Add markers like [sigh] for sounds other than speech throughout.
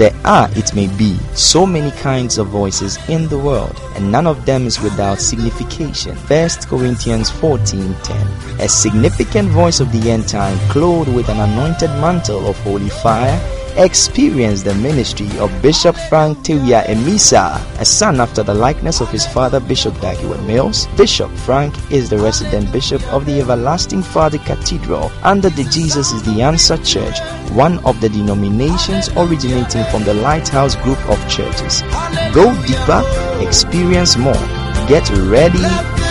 There are, it may be, so many kinds of voices in the world, and none of them is without signification. 1 Corinthians 14:10. A significant voice of the end time, clothed with an anointed mantle of holy fire, experienced the ministry of Bishop Frank Tewia Emisa, a son after the likeness of his father Bishop Dag Heward-Mills. Bishop Frank is the resident bishop of the Everlasting Father Cathedral under the Jesus is the Answer Church, one of the denominations originating from the Lighthouse Group of churches. Go deeper, experience more. Get ready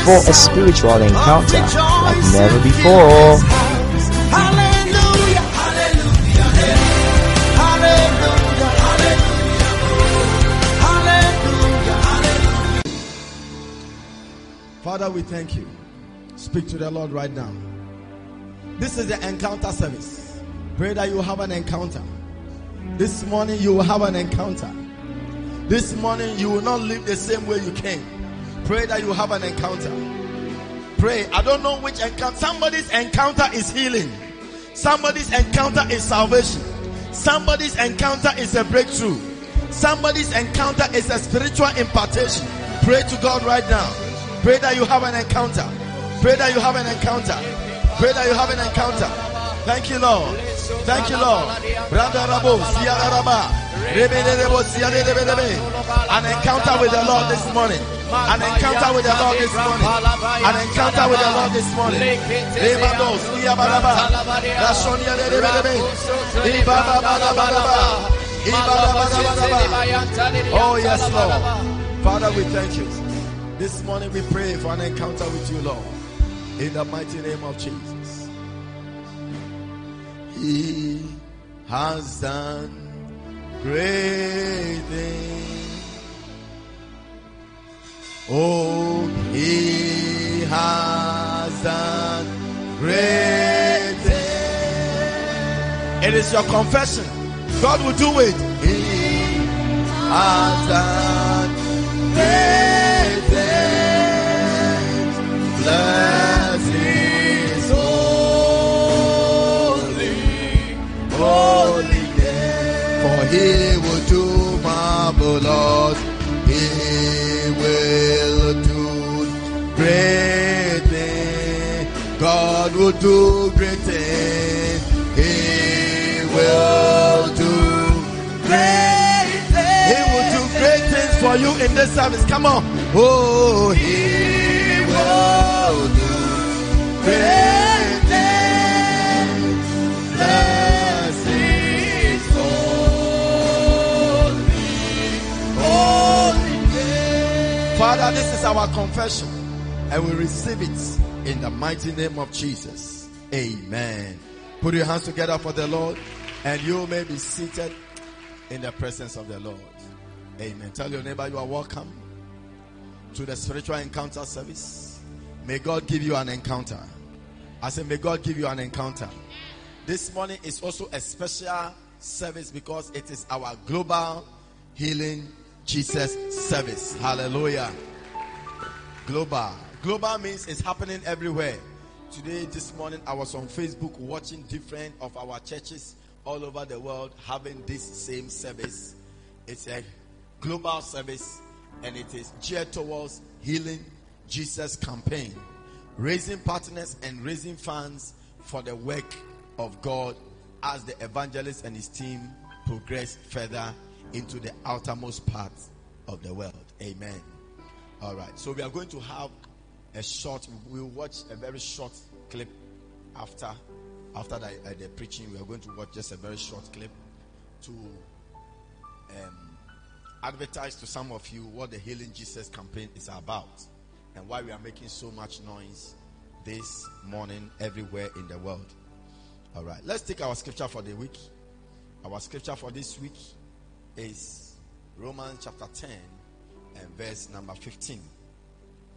for a spiritual encounter like never before. We thank you. Speak to the Lord right now. This is the encounter service. Pray that you have an encounter. This morning you will have an encounter. This morning you will not live the same way you came. Pray that you have an encounter. Pray. I don't know which encounter. Somebody's encounter is healing. Somebody's encounter is salvation. Somebody's encounter is a breakthrough. Somebody's encounter is a spiritual impartation. Pray to God right now. Pray that you have an encounter. Pray that you have an encounter. Pray that you have an encounter. Thank you, Lord. Thank you, Lord. An encounter with the Lord this morning. An encounter with the Lord this morning. An encounter with the Lord this morning. Oh, yes, Lord. Father, we thank you. This morning we pray for an encounter with you, Lord. In the mighty name of Jesus. He has done great things. Oh, he has done great things. It is your confession. God will do it. He has done great he will do marvelous. He will do great things. God will do great things. He will do great for you in this service. Come on. Oh, he will do great things. Bless his holy, holy. Father, this is our confession, and we receive it in the mighty name of Jesus. Amen. Put your hands together for the Lord, and you may be seated in the presence of the Lord. Amen. Tell your neighbor you are welcome to the spiritual encounter service. May God give you an encounter. I say, may God give you an encounter. This morning is also a special service because it is our global healing Jesus service. Hallelujah. Global. Global means it's happening everywhere. Today, this morning, I was on Facebook watching different of our churches all over the world having this same service. It's a global service and it is geared towards healing Jesus campaign, raising partners and raising funds for the work of God as the evangelist and his team progress further into the outermost parts of the world. Amen. All right. So we are going to have a short. We'll watch a very short clip after after the, uh, the preaching. We are going to watch just a very short clip to um, advertise to some of you what the Healing Jesus campaign is about and why we are making so much noise this morning everywhere in the world. All right. Let's take our scripture for the week. Our scripture for this week is Romans chapter 10 and verse number 15.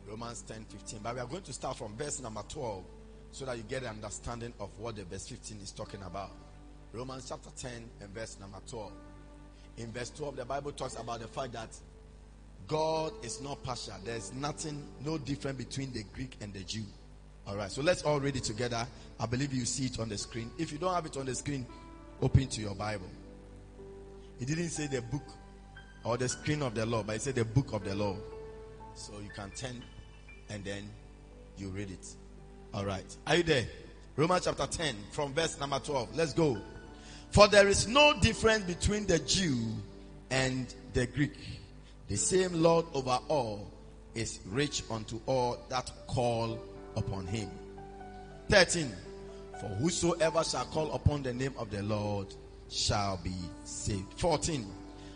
Romans 10 15. But we are going to start from verse number 12 so that you get an understanding of what the verse 15 is talking about. Romans chapter 10 and verse number 12. In verse 12, the Bible talks about the fact that God is not partial. There's nothing, no difference between the Greek and the Jew. All right, so let's all read it together. I believe you see it on the screen. If you don't have it on the screen, open to your Bible. He didn't say the book or the screen of the law, but he said the book of the law. So you can turn and then you read it. All right. Are you there? Romans chapter 10 from verse number 12. Let's go. For there is no difference between the Jew and the Greek. The same Lord over all is rich unto all that call upon him. 13. For whosoever shall call upon the name of the Lord shall be saved. 14.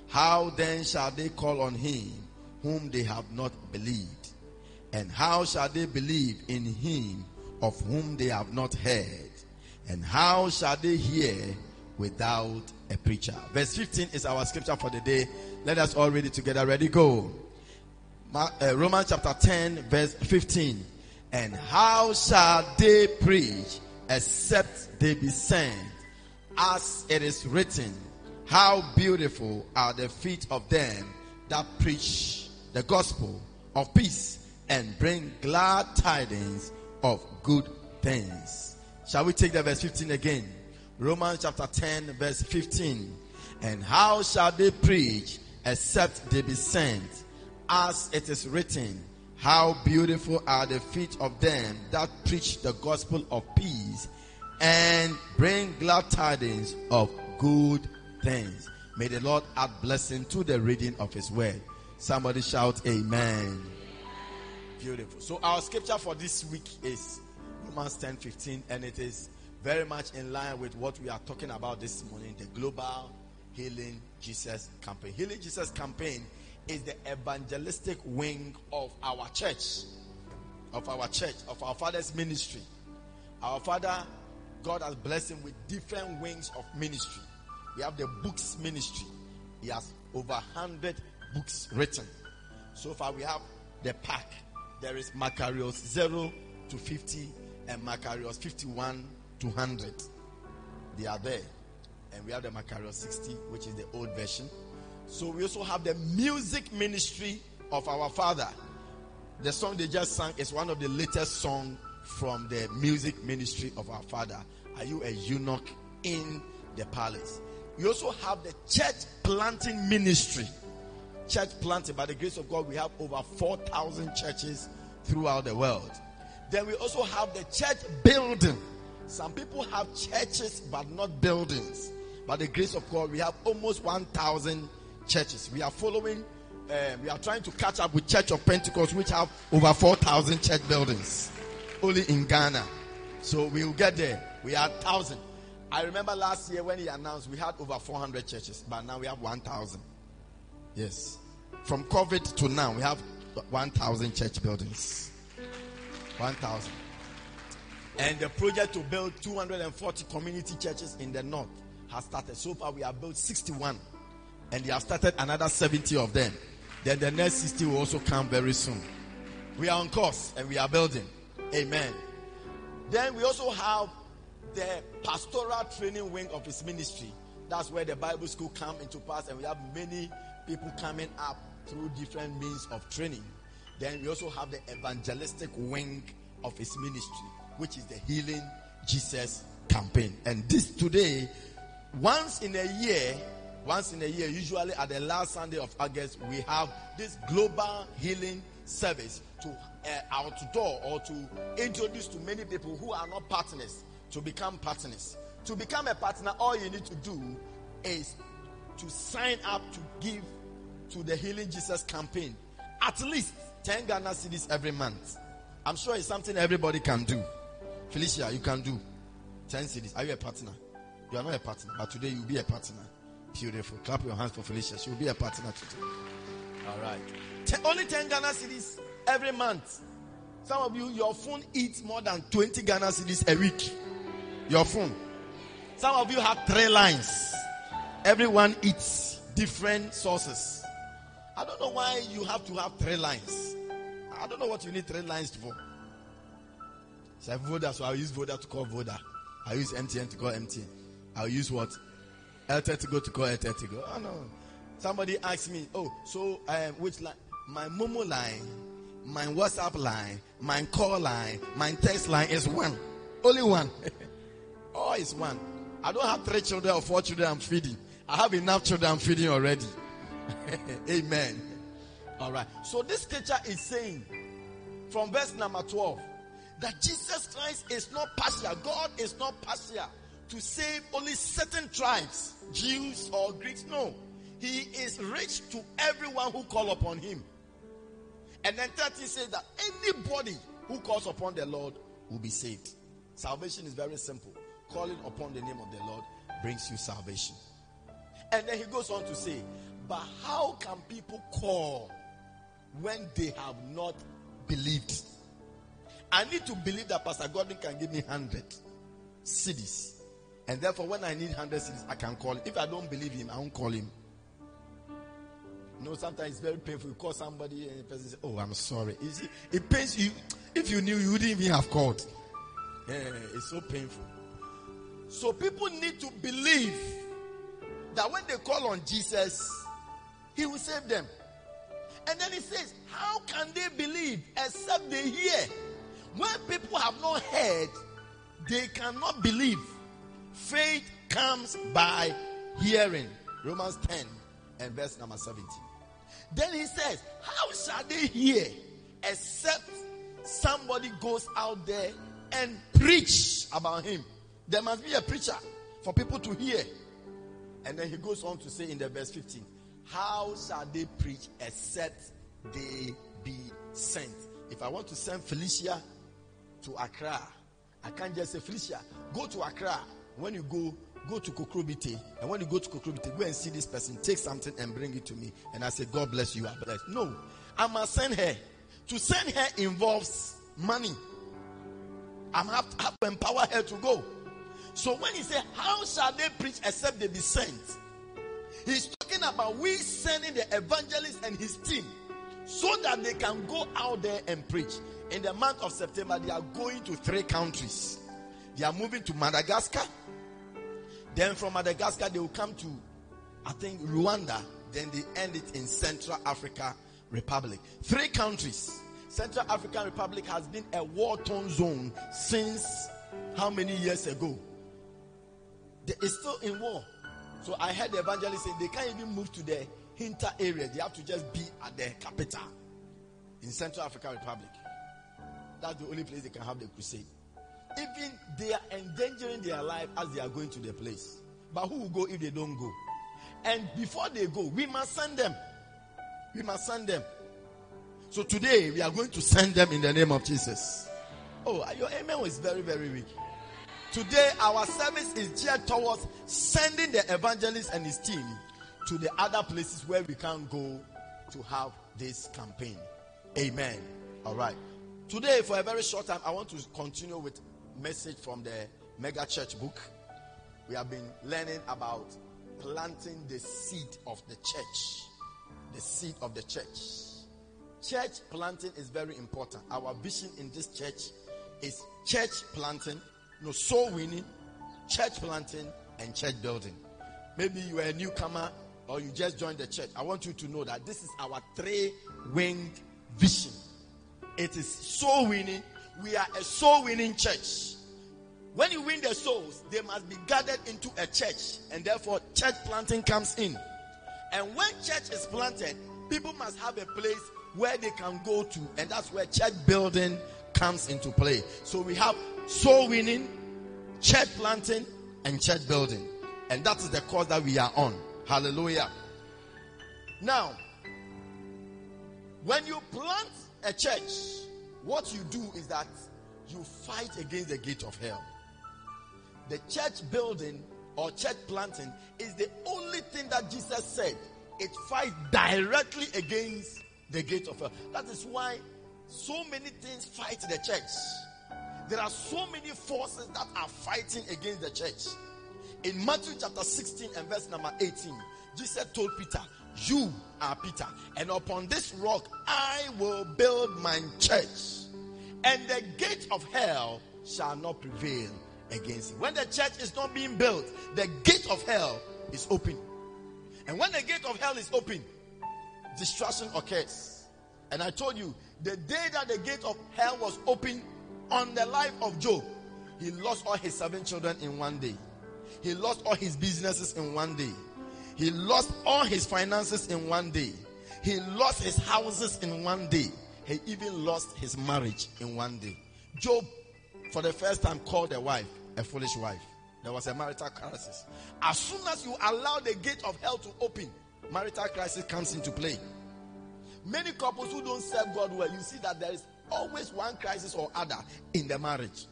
How then shall they call on him whom they have not believed? And how shall they believe in him of whom they have not heard? And how shall they hear without a preacher? Verse 15 is our scripture for the day. Let us all read it together. Ready, go. Uh, Romans chapter 10, verse 15. And how shall they preach except they be sent? As it is written, how beautiful are the feet of them that preach the gospel of peace and bring glad tidings of good things. Shall we take the verse 15 again? Romans chapter 10, verse 15. And how shall they preach except they be sent? As it is written, how beautiful are the feet of them that preach the gospel of peace and bring glad tidings of good things. May the Lord add blessing to the reading of his word. Somebody shout amen. Beautiful. So our scripture for this week is Romans 10 15, and it is very much in line with what we are talking about this morning the global healing Jesus campaign. Healing Jesus campaign is the evangelistic wing of our church, of our church, of our father's ministry. Our father, God has blessed him with different wings of ministry. We have the books ministry. He has over 100 books written. So far, we have the pack. There is Macarius 0 to 50 and Macarius 51 to 100. They are there. And we have the Macarius 60, which is the old version. So we also have the music ministry of our father. The song they just sang is one of the latest songs from the music ministry of our father. Are you a eunuch in the palace? We also have the church planting ministry. Church planting, by the grace of God, we have over 4,000 churches throughout the world. Then we also have the church building. Some people have churches but not buildings. By the grace of God, we have almost 1,000 churches. We are following, uh, we are trying to catch up with Church of Pentecost, which have over 4,000 church buildings only in Ghana. So we will get there. We are 1,000. I remember last year when he announced we had over 400 churches, but now we have 1,000. Yes. From COVID to now, we have 1,000 church buildings. 1,000. And the project to build 240 community churches in the north has started. So far, we have built 61. And they have started another 70 of them. Then the next 60 will also come very soon. We are on course and we are building. Amen. Then we also have the pastoral training wing of his ministry. That's where the Bible school come into pass, and we have many people coming up through different means of training. Then we also have the evangelistic wing of his ministry, which is the Healing Jesus campaign. And this today, once in a year, once in a year, usually at the last Sunday of August, we have this global healing service to uh, outdoor or to introduce to many people who are not partners to become partners. To become a partner, all you need to do is to sign up to give to the Healing Jesus campaign at least 10 Ghana cedis every month. I'm sure it's something everybody can do. Felicia, you can do 10 cedis. Are you a partner? You are not a partner, but today you'll be a partner. Beautiful. Clap your hands for Felicia. She will be a partner today. All right. Ten, only 10 Ghana cedis every month. Some of you, your phone eats more than 20 Ghana cedis a week. Your phone. Some of you have three lines. Everyone eats different sources. I don't know why you have to have three lines. I don't know what you need three lines for. So Voda, so I'll use Voda to call Voda. I'll use MTN to call MTN. I'll use what? AirtelTigo to call AirtelTigo. Oh no. Somebody asked me, oh, so um, which line? My Momo line, my WhatsApp line, my call line, my text line is one. Only one. [laughs] All is one. I don't have three children or four children I'm feeding. I have enough children I'm feeding already. [laughs] Amen. All right. So this scripture is saying from verse number 12 that Jesus Christ is not partial. God is not partial to save only certain tribes, Jews or Greeks. No. He is rich to everyone who call upon him. And then 30 says that anybody who calls upon the Lord will be saved. Salvation is very simple. Calling upon the name of the Lord brings you salvation. And then he goes on to say, But how can people call when they have not believed? I need to believe that Pastor Gordon can give me 100 cedis. And therefore, when I need 100 cedis, I can call him. If I don't believe him, I won't call him. You know, sometimes it's very painful. You call somebody and the person says, Oh, I'm sorry. You see, it pains you. If you knew, you wouldn't even have called. Yeah, it's so painful. So people need to believe that when they call on Jesus, He will save them. And then He says, How can they believe except they hear? When people have not heard, they cannot believe. Faith comes by hearing. Romans 10 and verse number 17. Then he says, How shall they hear except somebody goes out there and preach about him? There must be a preacher for people to hear. And then he goes on to say in the verse 15, How shall they preach except they be sent? If I want to send Felicia to Accra, I can't just say, Felicia, go to Accra. When you go, go to Kokrobite. And when you go to Kokrobite, go and see this person, take something and bring it to me. And I say, God bless you, I bless. No, I must send her. To send her involves money. I have to, have to empower her to go. So when he said, How shall they preach except they be sent? He's talking about we sending the evangelist and his team so that they can go out there and preach. In the month of September, they are going to three countries. They are moving to Madagascar. Then from Madagascar, they will come to, I think, Rwanda. Then they end it in Central Africa Republic. Three countries. Central African Republic has been a war-torn zone since how many years ago? It's still in war. So I heard the evangelist say they can't even move to the hinter area. They have to just be at the capital in Central African Republic. That's the only place they can have the crusade. Even they are endangering their life as they are going to the place. But who will go if they don't go? And before they go, we must send them. We must send them. So today we are going to send them in the name of Jesus. Oh, your amen was very, very weak. Today our service is geared towards sending the evangelist and his team to the other places where we can't go to have this campaign. Amen. All right. Today, for a very short time, I want to continue with message from the mega church book. We have been learning about planting the seed of the church. The seed of the church. Church planting is very important. Our vision in this church is church planting, no soul winning, church planting, and church building. Maybe you are a newcomer or you just joined the church. I want you to know that this is our three winged vision. It is soul winning. We are a soul winning church. When you win the souls, they must be gathered into a church, and therefore, church planting comes in. And when church is planted, people must have a place where they can go to, and that's where church building comes into play. So we have soul winning, church planting, and church building. And that is the course that we are on. Hallelujah. Now, when you plant a church, what you do is that you fight against the gate of hell. The church building or church planting is the only thing that Jesus said it fights directly against the gate of hell. That is why so many things fight the church. There are so many forces that are fighting against the church. In Matthew chapter 16 and verse number 18, Jesus told Peter, You are Peter, and upon this rock I will build my church, and the gate of hell shall not prevail against it. When the church is not being built, the gate of hell is open. And when the gate of hell is open, destruction occurs. And I told you, the day that the gate of hell was open on the life of Job, he lost all his seven children in one day. He lost all his businesses in one day. He lost all his finances in one day. He lost his houses in one day. He even lost his marriage in one day. Job, for the first time, called a wife a foolish wife. There was a marital crisis. As soon as you allow the gate of hell to open, marital crisis comes into play. Many couples who don't serve God well, you see that there is always one crisis or other in the marriage.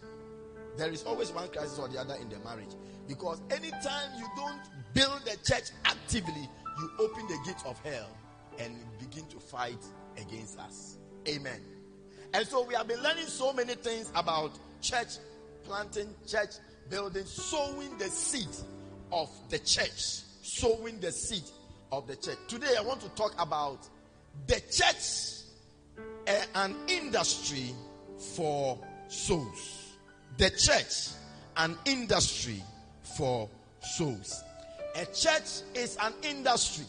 There is always one crisis or the other in the marriage. Because anytime you don't build the church actively, you open the gate of hell and begin to fight against us. Amen. And so we have been learning so many things about church planting, church building, sowing the seed of the church. Sowing the seed of the church. Today I want to talk about the church, uh, an industry for souls. The church, an industry for souls. A church is an industry,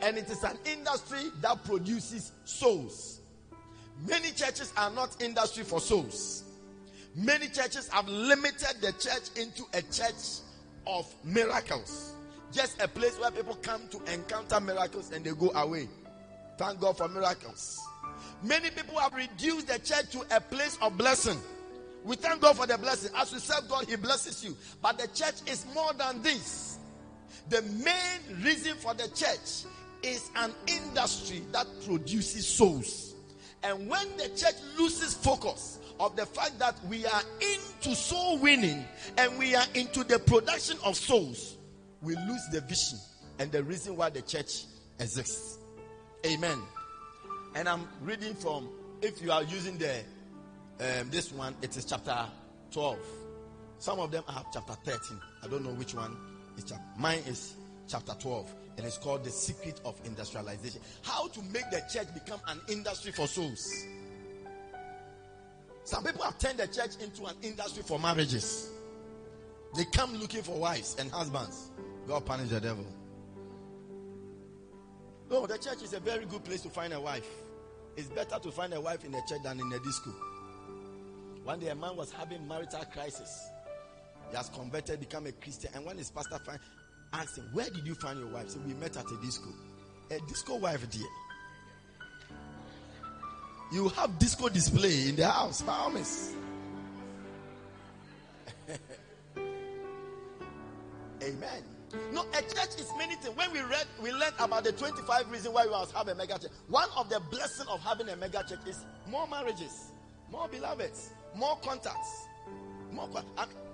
and it is an industry that produces souls. Many churches are not industry for souls. Many churches have limited the church into a church of miracles. Just a place where people come to encounter miracles and they go away. Thank God for miracles. Many people have reduced the church to a place of blessing. We thank God for the blessing. As we serve God, He blesses you. But the church is more than this. The main reason for the church is an industry that produces souls. And when the church loses focus of the fact that we are into soul winning and we are into the production of souls, we lose the vision and the reason why the church exists. Amen. And I'm reading from, if you are using the um, this one, it is chapter 12. Some of them have chapter 13. I don't know which one is chapter. Mine is chapter 12, and it's called the secret of industrialization. How to make the church become an industry for souls. Some people have turned the church into an industry for marriages. They come looking for wives and husbands. God punish the devil. No, the church is a very good place to find a wife. It's better to find a wife in a church than in a disco. One day a man was having marital crisis. He has converted, become a Christian, and when his pastor find, asked him, "Where did you find your wife?" So we met at a disco. A disco wife, dear. You have disco display in the house, promise. [laughs] Amen. No, a church is many things. When we read, we learned about the 25 reasons why we must have a mega church. One of the blessings of having a mega church is more marriages, more beloveds, more contacts, more.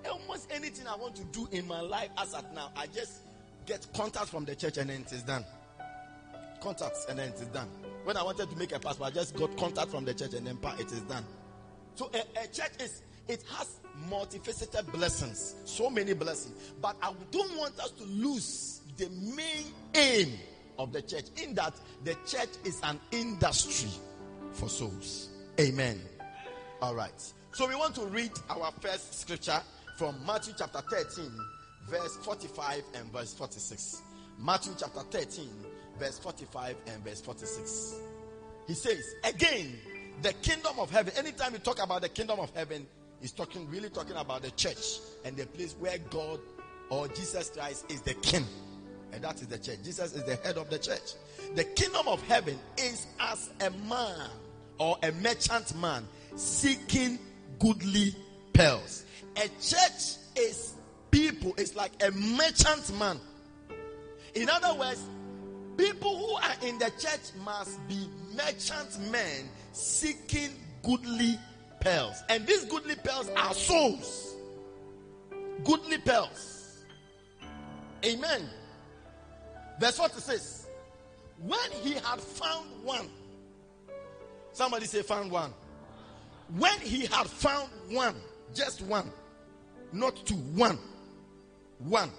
Almost anything I want to do in my life as at now, I just get contacts from the church and then it is done. Contacts and then it is done. When I wanted to make a passport, I just got contact from the church and then it is done. So a, a church is it has multifaceted blessings, so many blessings. But I don't want us to lose the main aim of the church, in that the church is an industry for souls. Amen. All right. So we want to read our first scripture from Matthew chapter 13, verse 45 and verse 46. Matthew chapter 13, verse 45 and verse 46. He says, Again, the kingdom of heaven, anytime you talk about the kingdom of heaven, He's talking, really talking about the church and the place where God or Jesus Christ is the king. And that is the church. Jesus is the head of the church. The kingdom of heaven is as a man or a merchant man seeking goodly pearls. A church is people, it's like a merchant man. In other words, people who are in the church must be merchant men seeking goodly pearls. And these goodly pearls are souls. Goodly pearls. Amen. Verse 46. When he had found one, somebody say, found one. When he had found one, just one, not two, one, one,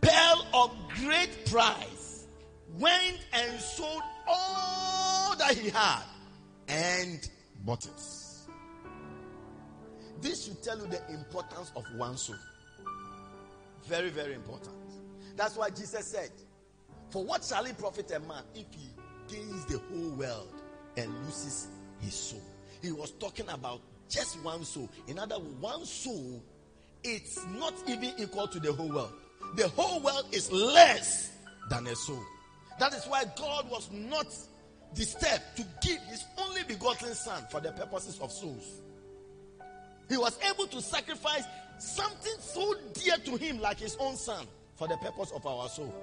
pearl of great price, went and sold all that he had and bought it. This should tell you the importance of one soul. Very, very important. That's why Jesus said, For what shall it profit a man if he gains the whole world and loses his soul? He was talking about just one soul. In other words, one soul, it's not even equal to the whole world. the whole world is less than a soul. That is why God was not disturbed to give his only begotten son for the purposes of souls. He was able to sacrifice something so dear to him like his own son for the purpose of our soul.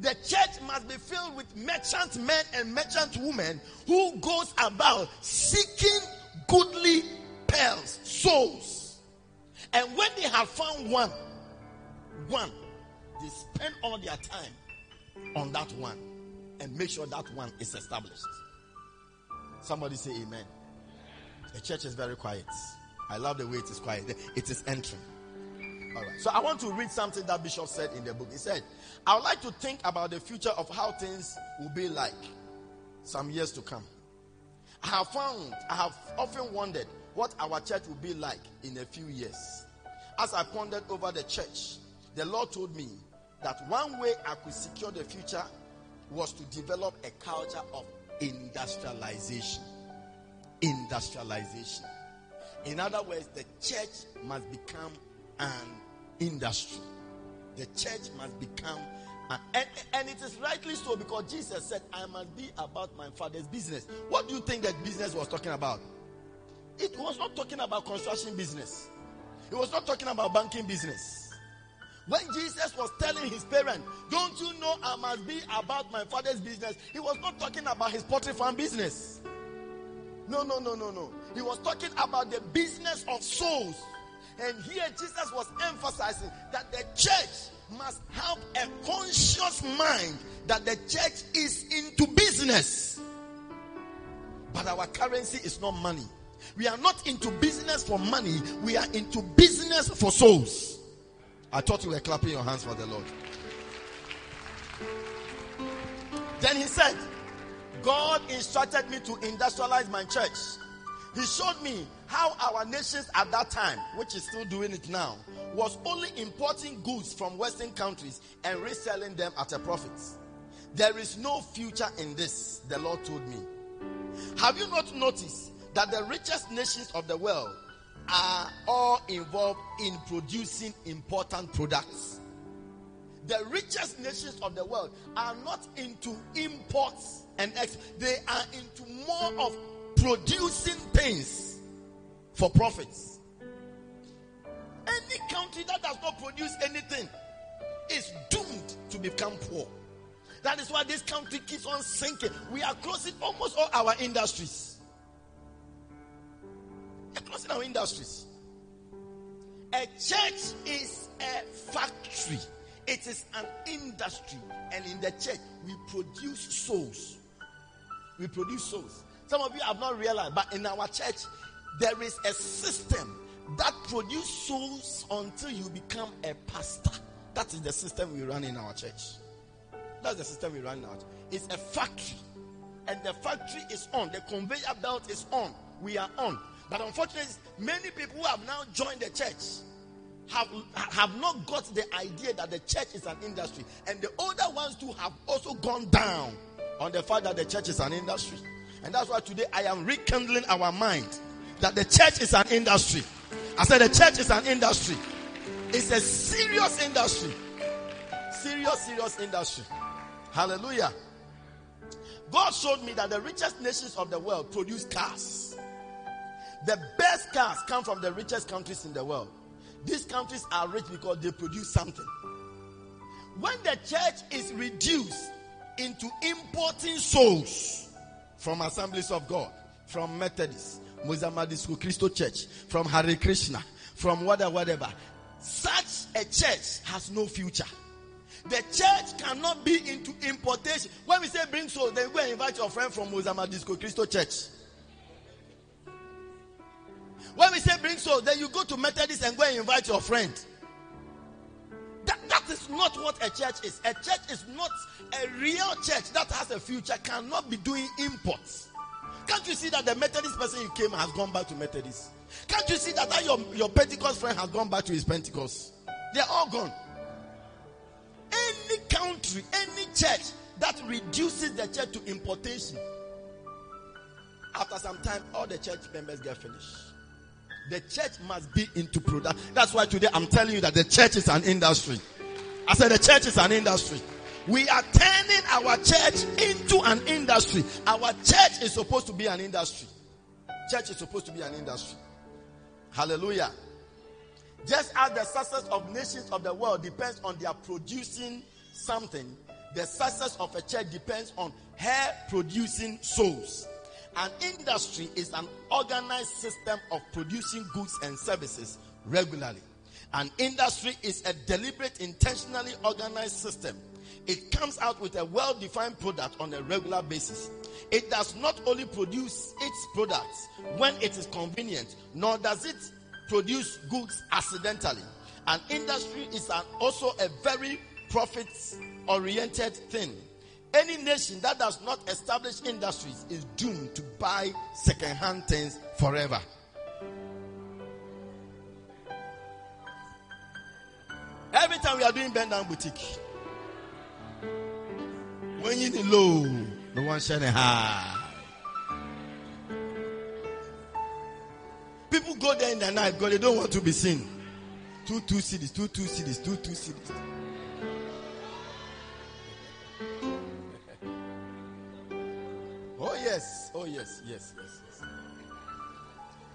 The church must be filled with merchant men and merchant women who goes about seeking goodly pearls, souls. And when they have found one, one, they spend all their time on that one and make sure that one is established. Somebody say amen. The church is very quiet. I love the way it is quiet. It is entering. All right. So I want to read something that Bishop said in the book. He said, I would like to think about the future of how things will be like some years to come. I have found, I have often wondered what our church will be like in a few years. As I pondered over the church, the Lord told me that one way I could secure the future was to develop a culture of industrialization. Industrialization. In other words, the church must become an industry. The church must become, an, and, and it is rightly so because Jesus said, I must be about my father's business. What do you think that business was talking about? It was not talking about construction business, it was not talking about banking business. When Jesus was telling his parents, Don't you know I must be about my father's business? He was not talking about his poultry farm business. No, no, no, no, no. He was talking about the business of souls. And here Jesus was emphasizing that the church must have a conscious mind that the church is into business. But our currency is not money. We are not into business for money, we are into business for souls. I thought you were clapping your hands for the Lord. Then he said, God instructed me to industrialize my church. He showed me how our nations at that time, which is still doing it now, was only importing goods from Western countries and reselling them at a profit. There is no future in this, the Lord told me. Have you not noticed that the richest nations of the world are all involved in producing important products? The richest nations of the world are not into imports and exports, they are into more of producing things for profits. Any country that does not produce anything is doomed to become poor. That is why this country keeps on sinking. We are closing almost all our industries. We are closing our industries. A church is a factory. It is an industry. And in the church, we produce souls. We produce souls. Some of you have not realized, but in our church, there is a system that produces souls until you become a pastor. That is the system we run in our church. That's the system we run out. It's a factory, and the factory is on. The conveyor belt is on. We are on. But unfortunately, many people who have now joined the church have, have not got the idea that the church is an industry. And the older ones too have also gone down on the fact that the church is an industry. And that's why today I am rekindling our mind that the church is an industry. I said the church is an industry. It's a serious industry. Serious, serious industry. Hallelujah. God showed me that the richest nations of the world produce cars. The best cars come from the richest countries in the world. These countries are rich because they produce something. When the church is reduced into importing souls from assemblies of God, from Methodists, Musama Disco Christo Church, from Hare Krishna, from whatever, whatever, such a church has no future. The church cannot be into importation. When we say bring souls, then go and invite your friend from Musama Disco Christo Church. When we say bring souls, then you go to Methodist and go and invite your friend. That, that is not what a church is. A church is not a real church that has a future, cannot be doing imports. Can't you see that the Methodist person you came has gone back to Methodist? Can't you see that, that your, your Pentecost friend has gone back to his Pentecost? They're all gone. Any country, any church that reduces the church to importation, after some time, all the church members get finished. The church must be into product. That's why today I'm telling you that the church is an industry. I said the church is an industry. We are turning our church into an industry. Our church is supposed to be an industry. Church is supposed to be an industry. Hallelujah. Just as the success of nations of the world depends on their producing something, the success of a church depends on her producing souls. An industry is an organized system of producing goods and services regularly. An industry is a deliberate, intentionally organized system. It comes out with a well defined product on a regular basis. It does not only produce its products when it is convenient, nor does it produce goods accidentally. An industry is an, also a very profit oriented thing. Any nation that does not establish industries is doomed to buy second hand things forever. Every time we are doing bend down boutique, when you low, no one shining high. People go there in the night because they don't want to be seen. Two two cedis, two two cedis, two two cedis. [laughs] Oh yes, oh yes, yes, yes, yes.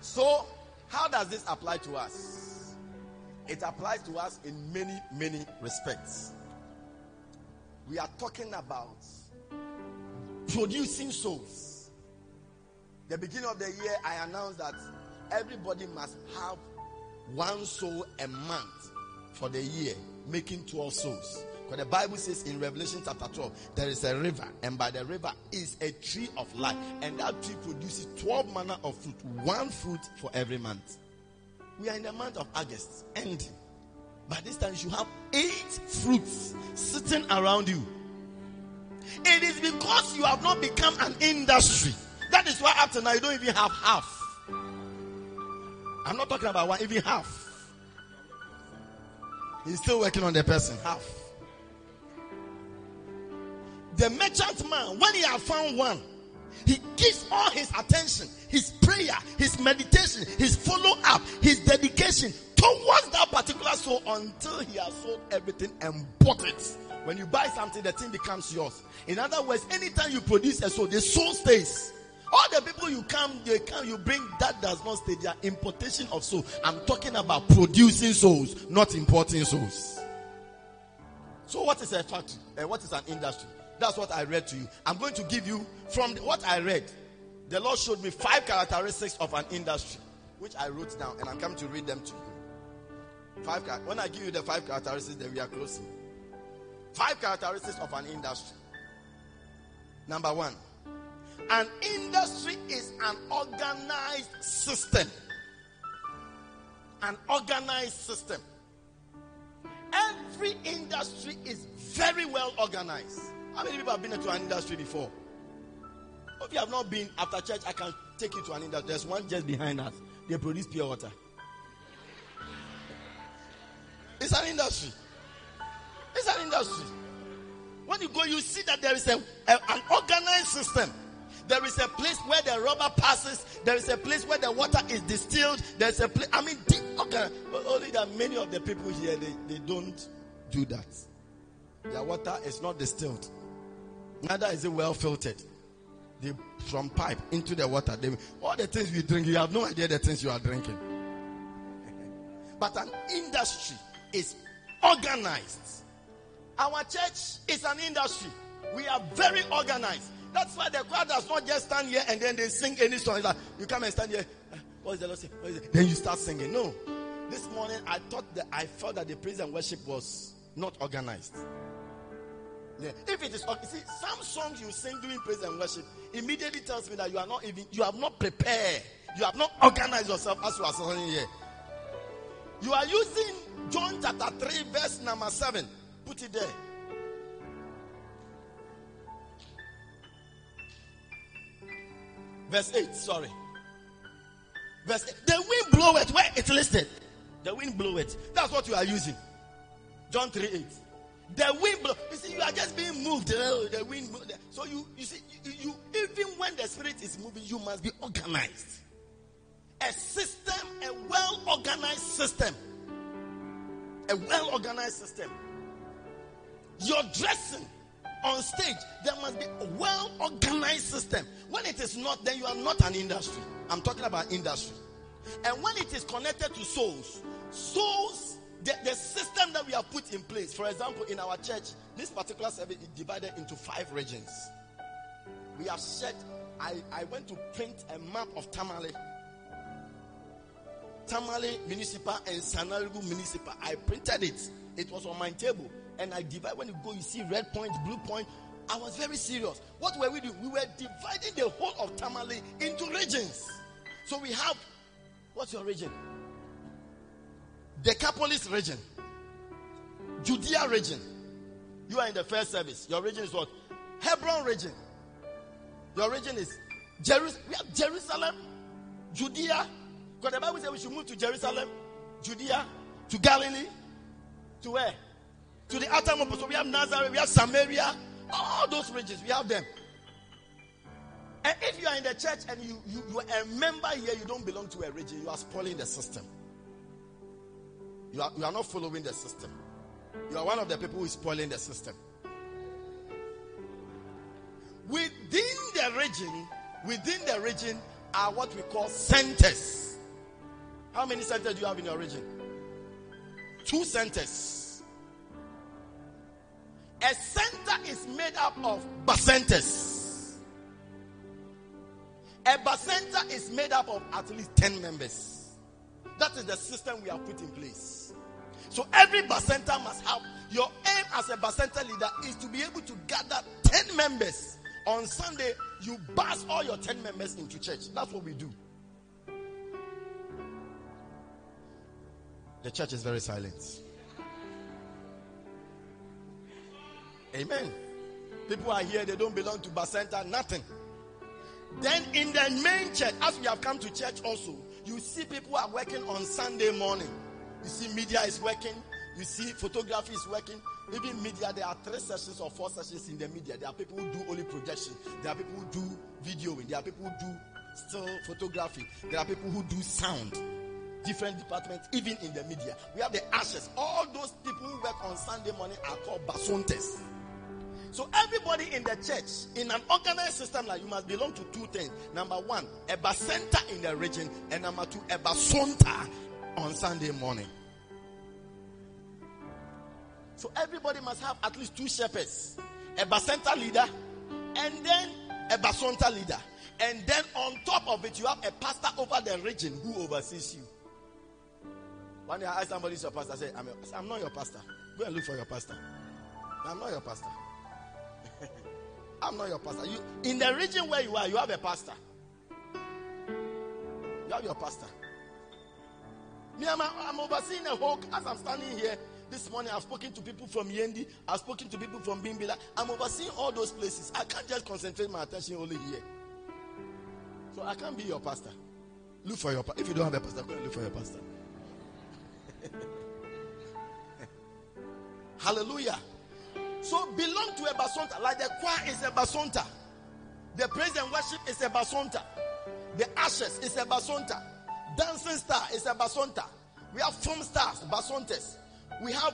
So, how does this apply to us? It applies to us in many, many respects. We are talking about producing souls. The beginning of the year, I announced that everybody must have one soul a month for the year, making 12 souls. Because the Bible says in Revelation chapter 12, there is a river, and by the river is a tree of life, and that tree produces 12 manner of fruit, one fruit for every month. We are in the month of August, ending. By this time, you have eight fruits sitting around you. It is because you have not become an industry. That is why up to now you don't even have half. I'm not talking about one, even half. He's still working on the person, half. The merchant man, when he has found one, he gives all his attention, his prayer, his meditation, his follow up, his dedication towards that particular soul until he has sold everything and bought it. When you buy something, the thing becomes yours. In other words, anytime you produce a soul, the soul stays. All the people you come, they come, you bring that does not stay. They are importation of soul. I'm talking about producing souls, not importing souls. So, what is a factory? Uh, what is an industry? That's what I read to you. I'm going to give you from what I read. The Lord showed me five characteristics of an industry, which I wrote down, and I'm coming to read them to you. Five. When I give you the five characteristics, then we are closing. Five characteristics of an industry. Number one, an industry is an organized system. An organized system. Every industry is very well organized. How many people have been to an industry before? If you have not been after church, I can take you to an industry. There's one just behind us. They produce pure water. It's an industry. It's an industry. When you go, you see that there is a, a, an organized system. There is a place where the rubber passes. There is a place where the water is distilled. There's a place. I mean, okay, but only that many of the people here they, they don't do that. Their water is not distilled. Neither is it well filtered. From pipe into the water. They, all the things we drink, you have no idea the things you are drinking. [laughs] but an industry is organized. Our church is an industry. We are very organized. That's why the crowd does not just stand here and then they sing any song. Like, you come and stand here. What is the Lord saying? Then you start singing. No. This morning I thought that I felt that the praise and worship was not organized. Yeah. If it is, you see, some songs you sing during praise and worship immediately tells me that you are not even, you have not prepared, you have not organized yourself as you are singing here. You are using John chapter 3, verse number 7. Put it there. Verse 8, sorry. Verse 8. The wind blow it where it's listed. The wind blow it. That's what you are using. John 3 8. The wind blow. You see, you are just being moved. Oh, the wind. So you, you see, you, you even when the spirit is moving, you must be organized. a system, a well organized system. A well organized system. Your dressing on stage, there must be a well organized system. When it is not, then you are not an industry. I'm talking about industry. And when it is connected to souls, souls, the, the system that we have put in place, for example, in our church, this particular service is divided into five regions. We have set, I, I went to print a map of Tamale. Tamale Municipal and Sagnarigu Municipal. I printed it. It was on my table. And I divide. When you go, you see red point, blue point. I was very serious. What were we doing? We were dividing the whole of Tamale into regions. So we have, what's your region? Decapolis region. Judea region. You are in the first service. Your region is what? Hebron region. Your region is Jerusalem. We have Jerusalem, Judea. Because the Bible says we should move to Jerusalem, Judea, to Galilee, to where? To the uttermost. So we have Nazareth, we have Samaria, all those regions, we have them. And if you are in the church and you, you, you are a member here, you don't belong to a region, you are spoiling the system. You are, you are not following the system. You are one of the people who is spoiling the system. Within the region, within the region are what we call centers. How many centers do you have in your region? Two centers. A center is made up of bacentas. A bacenta is made up of at least 10 members. That is the system we have put in place. So every bacenta must have your aim as a bacenta leader is to be able to gather 10 members on Sunday, you bus all your 10 members into church. That's what we do. The church is very silent. Amen. People are here, they don't belong to Bacenta, nothing. Then in the main church, as we have come to church also, you see people are working on Sunday morning. You see media is working, you see photography is working, even media, there are three sessions or four sessions in the media. There are people who do only projection. There are people who do videoing. There are people who do still photography. There are people who do sound. Different departments, even in the media. We have the ashes. All those people who work on Sunday morning are called basontes. So everybody in the church, in an organized system like you must belong to two things. Number one, a bacenta in the region, and number two, a basonta on Sunday morning. So everybody must have at least two shepherds a Bacenta leader and then a Basonta leader. And then on top of it, you have a pastor over the region who oversees you. One day I asked somebody, your pastor? I said, I'm, your, I'm not your pastor. Go and look for your pastor. I'm not your pastor. [laughs] I'm not your pastor. You, in the region where you are, you have a pastor. You have your pastor. Me, I'm, I'm overseeing a whole, as I'm standing here, this morning I've spoken to people from Yendi, I've spoken to people from Bimbilla. I'm overseeing all those places. I can't just concentrate my attention only here. So I can't be your pastor. Look for your pastor. if you don't have a pastor, go and look for your pastor. [laughs] Hallelujah. So belong to a basonta, like the choir is a basonta, the praise and worship is a basonta, the ashes is a basonta, dancing star is a basonta. We have film stars, basontes. We have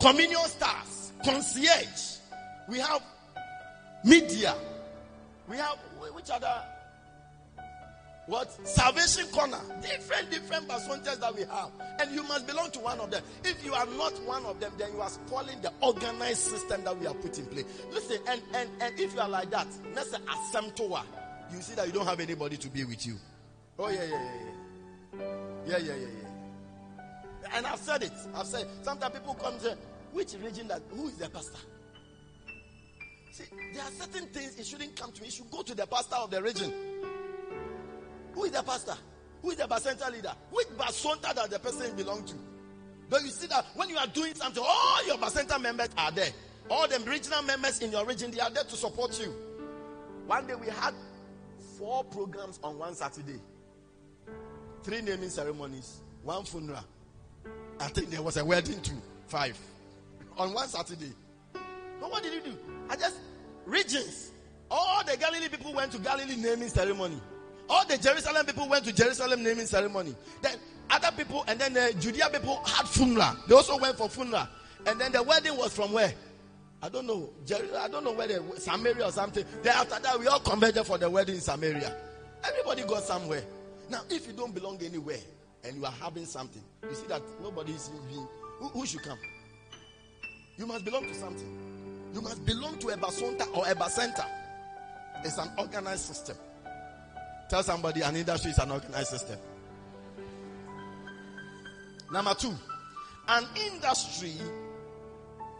communion stars, concierge. We have media. We have which other? What? Salvation corner. Different, different basontes that we have. And you must belong to one of them. If you are not one of them, then you are spoiling the organized system that we have put in place. Listen, and and, and if you are like that, let's say you see that you don't have anybody to be with you. Oh yeah, yeah, yeah, yeah. Yeah, yeah, yeah, yeah. And I've said it. I've said sometimes people come say, which region that who is the pastor? See, there are certain things it shouldn't come to me. It should go to the pastor of the region. Who is the pastor? Who is the Bacenta leader? Which Basonta does the person belong to? But you see that when you are doing something, all your Bacenta members are there. All the regional members in your region, they are there to support you. One day we had four programs on one Saturday. Three naming ceremonies, one funeral. I think there was a wedding too. Five. On one Saturday. But what did you do? I just regions. All the Galilee people went to Galilee naming ceremony. All the Jerusalem people went to Jerusalem naming ceremony. Then other people and then the Judea people had funeral. They also went for funeral. And then the wedding was from where? I don't know. I don't know where the Samaria or something. Then after that, we all converted for the wedding in Samaria. Everybody got somewhere. Now, if you don't belong anywhere and you are having something, you see that nobody is being. Who, who should come? You must belong to something. You must belong to a basonta or a bacenta. It's an organized system. Tell somebody an industry is an organized system. Number two, an industry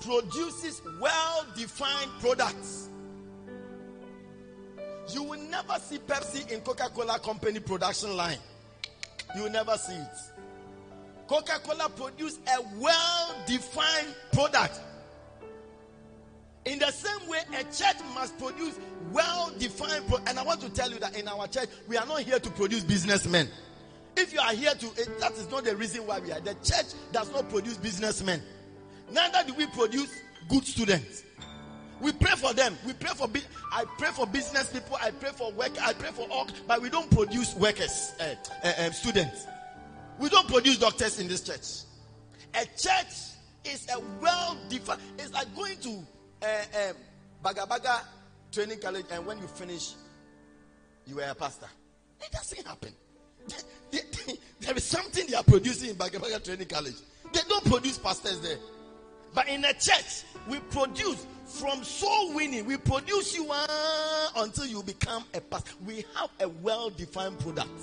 produces well defined products. You will never see Pepsi in Coca Cola Company production line. You will never see it. Coca Cola produce a well defined product. In the same way, a church must produce well defined pro- and I want to tell you that in our church, we are not here to produce businessmen. If you are here to, it, that is not the reason why we are. The church does not produce businessmen. Neither do we produce good students. We pray for them. We pray for. I pray for business people. I pray for work. I pray for all. But we don't produce workers, uh, uh, uh, students. We don't produce doctors in this church. A church is a well defined. It's like going to uh, um, Bagabaga Training College, and when you finish, you are a pastor. It doesn't happen. [laughs] there is something they are producing in Bagabaga Training College. They don't produce pastors there. But in a church, we produce from soul winning, we produce you uh, until you become a pastor. We have a well defined product.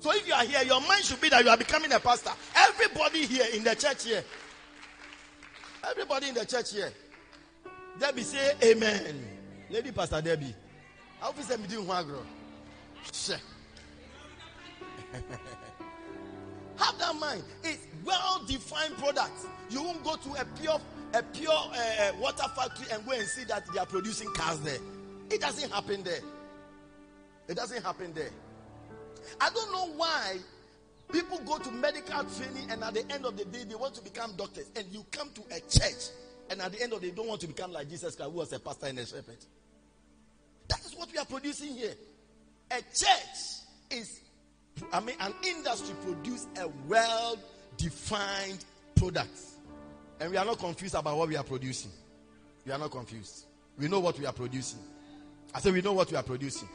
So if you are here, your mind should be that you are becoming a pastor. Everybody here in the church here, everybody in the church here, Debbie say amen. Lady Pastor Debbie. How is that doing Sure. Have that mind. It's well defined products. You won't go to a pure a pure uh, water factory and go and see that they are producing cars there. It doesn't happen there. It doesn't happen there. I don't know why people go to medical training and at the end of the day they want to become doctors and you come to a church and at the end of the day don't want to become like Jesus Christ who was a pastor and a shepherd. That is what we are producing here. A church is I mean, an industry produce a well defined product. And we are not confused about what we are producing. We are not confused. We know what we are producing. I said, we know what we are producing.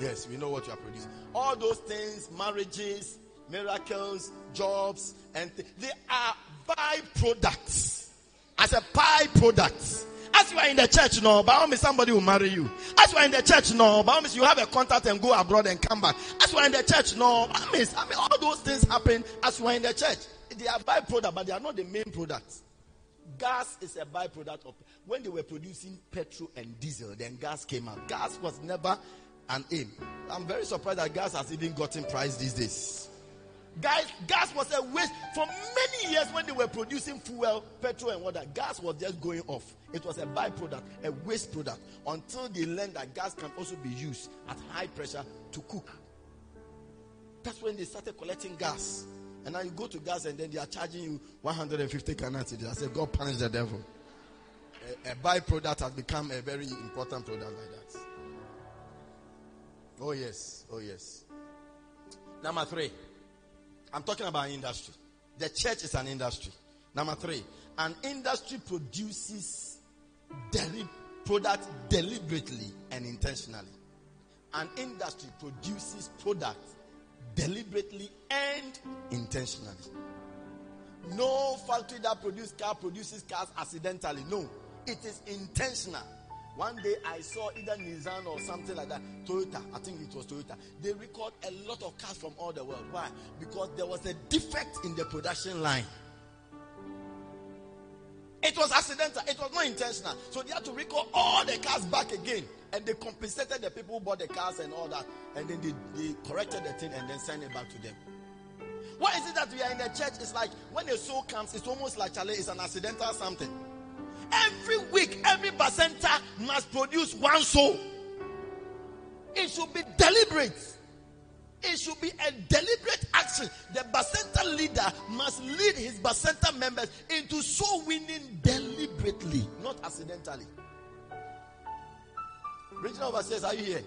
Yes, we know what we are producing. All those things, marriages, miracles, jobs, and th- they are byproducts. As a byproduct as you are in the church, no, by all means, somebody will marry you. As you are in the church, no, by all means, you have a contact and go abroad and come back. As you are in the church, no, by all means, I mean, all those things happen as you are in the church. They are byproduct, but they are not the main product. Gas is a byproduct of when they were producing petrol and diesel, then gas came out. Gas was never an aim. I'm very surprised that gas has even gotten price these days. Guys, gas was a waste for many years when they were producing fuel, petrol, and water. Gas was just going off. It was a byproduct, a waste product, until they learned that gas can also be used at high pressure to cook. That's when they started collecting gas. And now you go to gas and then they are charging you 150 canadian. I said, God punish the devil. A, a byproduct has become a very important product like that. Oh, yes. Oh, yes. Number three. I'm talking about industry. The church is an industry. Number three, an industry produces deli- product deliberately and intentionally. An industry produces products deliberately and intentionally. No factory that produces car produces cars accidentally. No, it is intentional. One day I saw either Nissan or something like that, Toyota, I think it was Toyota. They record a lot of cars from all the world. Why? Because there was a defect in the production line. It was accidental, it was not intentional. So they had to recall all the cars back again. And they compensated the people who bought the cars and all that. And then they, they corrected the thing and then sent it back to them. Why is it that we are in the church? It's like when a soul comes, it's almost like Charlie, it's an accidental something. Every week, every bacenta must produce one soul. It should be deliberate. It should be a deliberate action. The bacenta leader must lead his bacenta members into soul winning deliberately, not accidentally. Regional overseers, are you here?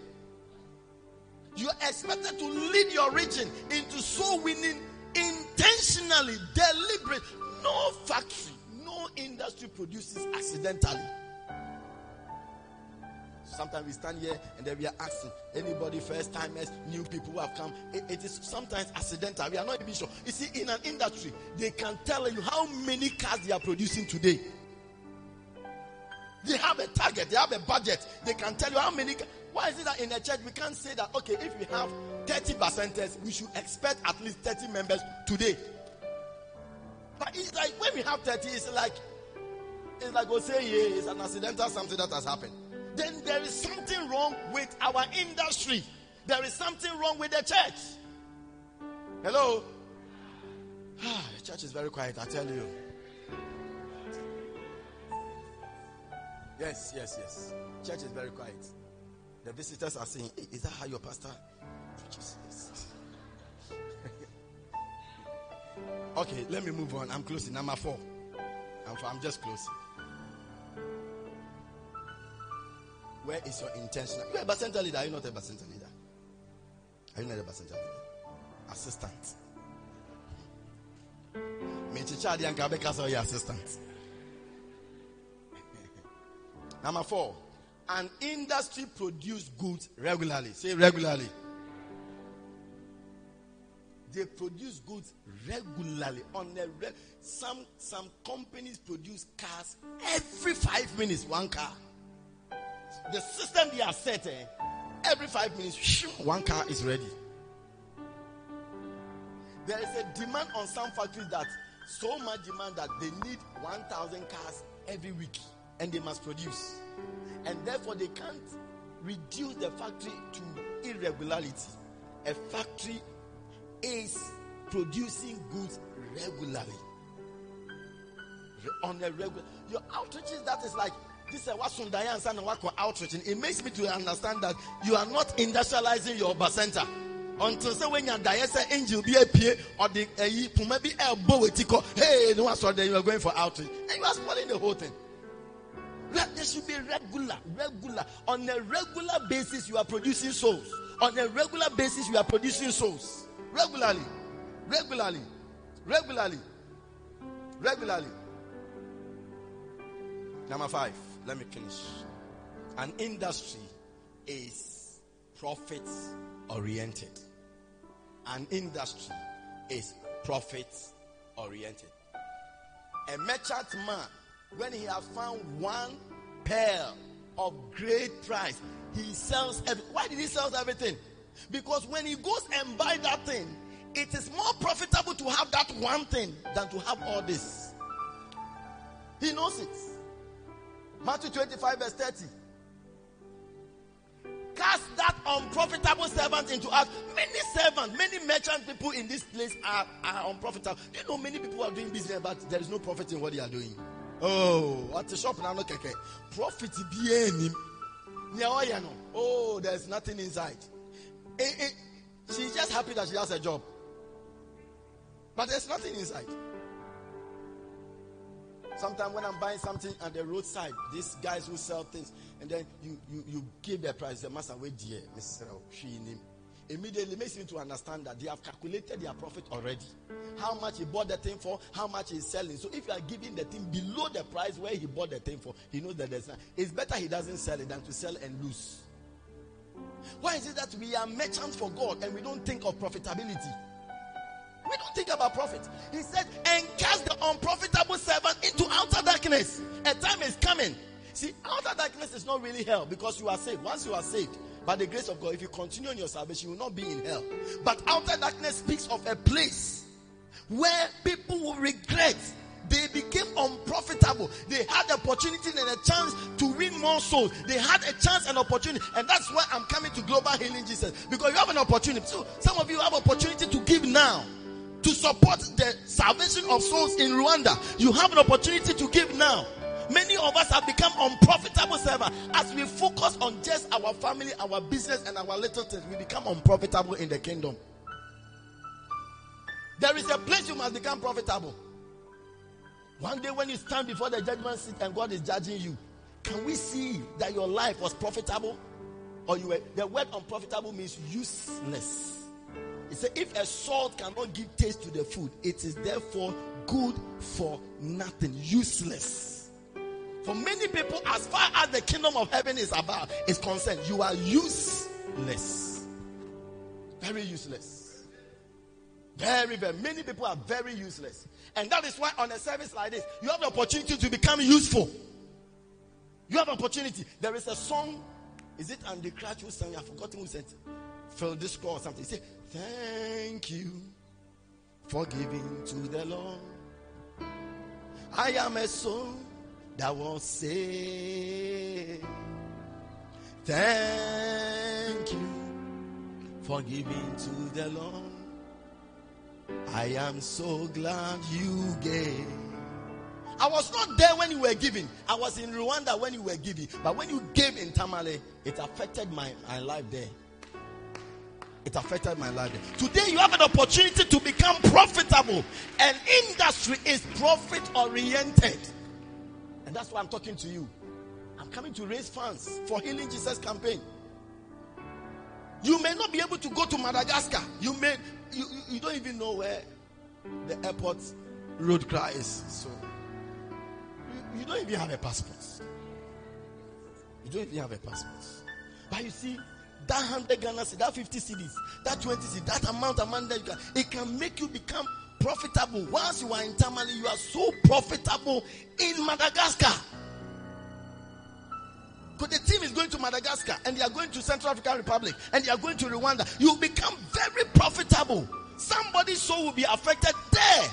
You are expected to lead your region into soul winning intentionally, deliberate. No factory, no industry produces accidentally. Sometimes we stand here and then we are asking anybody, first timers, new people who have come. It, it is sometimes accidental. We are not even sure. You see, in an industry, they can tell you how many cars they are producing today. They have a target, they have a budget. They can tell you how many. Why is it that in a church we can't say that, okay, if we have 30 percenters, we should expect at least 30 members today? But it's like when we have 30, it's like, it's like we say, yeah, it's an accidental something that has happened then there is something wrong with our industry. There is something wrong with the church. Hello? Ah, the church is very quiet, I tell you. Yes, yes, yes. Church is very quiet. The visitors are saying, hey, Is that how your pastor preaches? Yes. [laughs] okay, let me move on. I'm closing. Number four. I'm, I'm just closing. Where is your intention? You're a bacenta leader. Are you not a bacenta leader? Are you not a bacenta leader? Assistant. Mechichadi and Kabeka are your assistant. [laughs] Number four, an industry produce goods regularly. Say regularly. They produce goods regularly on a re- some some companies produce cars every five minutes, one car the system they are setting, eh, every five minutes, one car is ready. There is a demand on some factories that so much demand that they need 1,000 cars every week and they must produce. And therefore, they can't reduce the factory to irregularity. A factory is producing goods regularly. On a regular, your outreaches that is like this is what Sundayan and what outreach. It makes me to understand that you are not industrializing your center until say when you're there, say angel be a PA or the uh, maybe elbow with Hey, no one saw that you are going for outreach, and you are spoiling the whole thing. There should be regular, regular. On a regular basis, you are producing souls. On a regular basis, you are producing souls. Regularly, regularly, regularly, regularly. Number five. Let me finish. An industry is profit oriented. An industry is profit oriented. A merchant man, when he has found one pearl of great price, he sells everything. Why did he sell everything? Because when he goes and buy that thing, it is more profitable to have that one thing than to have all this. He knows it. Matthew 25, verse 30. Cast that unprofitable servant into us. Many servants, many merchant people in this place are, are unprofitable. Do you know many people are doing business, but there is no profit in what they are doing? Oh, at the shop now, no keke. Profit be any. Oh, there's nothing inside. Eh, eh, she's just happy that she has a job. But there's nothing inside. Sometimes when I'm buying something at the roadside, these guys who sell things, and then you you, you give the price, the master wait dear, Mrs. Immediately makes me to understand that they have calculated their profit already. How much he bought the thing for, how much he's selling. So if you are giving the thing below the price where he bought the thing for, he knows that there's not. It's better he doesn't sell it than to sell and lose. Why is it that we are merchants for God and we don't think of profitability? We don't think about profit. He said, and cast the unprofitable servant into outer darkness. A time is coming. See, outer darkness is not really hell because you are saved. Once you are saved, by the grace of God, if you continue in your salvation, you will not be in hell. But outer darkness speaks of a place where people will regret they became unprofitable. They had the opportunity and a chance to win more souls. They had a chance and opportunity. And that's why I'm coming to Global Healing Jesus. Because you have an opportunity. So some of you have opportunity to give now to support the salvation of souls in Rwanda. You have an opportunity to give now. Many of us have become unprofitable servants. As we focus on just our family, our business, and our little things, we become unprofitable in the kingdom. There is a place you must become profitable. One day, when you stand before the judgment seat and God is judging you, can we see that your life was profitable? or you were, the word unprofitable means useless. It said, if a salt cannot give taste to the food, it is therefore good for nothing, useless. For many people, as far as the kingdom of heaven is about is concerned, you are useless. Very useless. Very, very many people are very useless. And that is why on a service like this, you have the opportunity to become useful. You have opportunity. There is a song. Is it Andy Crouch who sang? I've forgotten who said it. Phil Disco or something. Say, Thank you for giving to the Lord. I am a soul that was saved. Thank you for giving to the Lord. I am so glad you gave. I was not there when you were giving. I was in Rwanda when you were giving. But when you gave in Tamale, it affected my, my life there. It affected my life. Today you have an opportunity to become profitable. And industry is profit oriented. And that's why I'm talking to you. I'm coming to raise funds for Healing Jesus campaign. You may not be able to go to Madagascar. You may you, you don't even know where the airport road cry is. So you, you don't even have a passport. You don't even have a passport. But you see, that 100 Ghana that 50 cedis, that 20 cedis, that amount, amount that you can, it can make you become profitable. Once you are in Tamale, you are so profitable in Madagascar. Because the team is going to Madagascar and they are going to Central African Republic and they are going to Rwanda. You become very profitable. Somebody's soul will be affected there.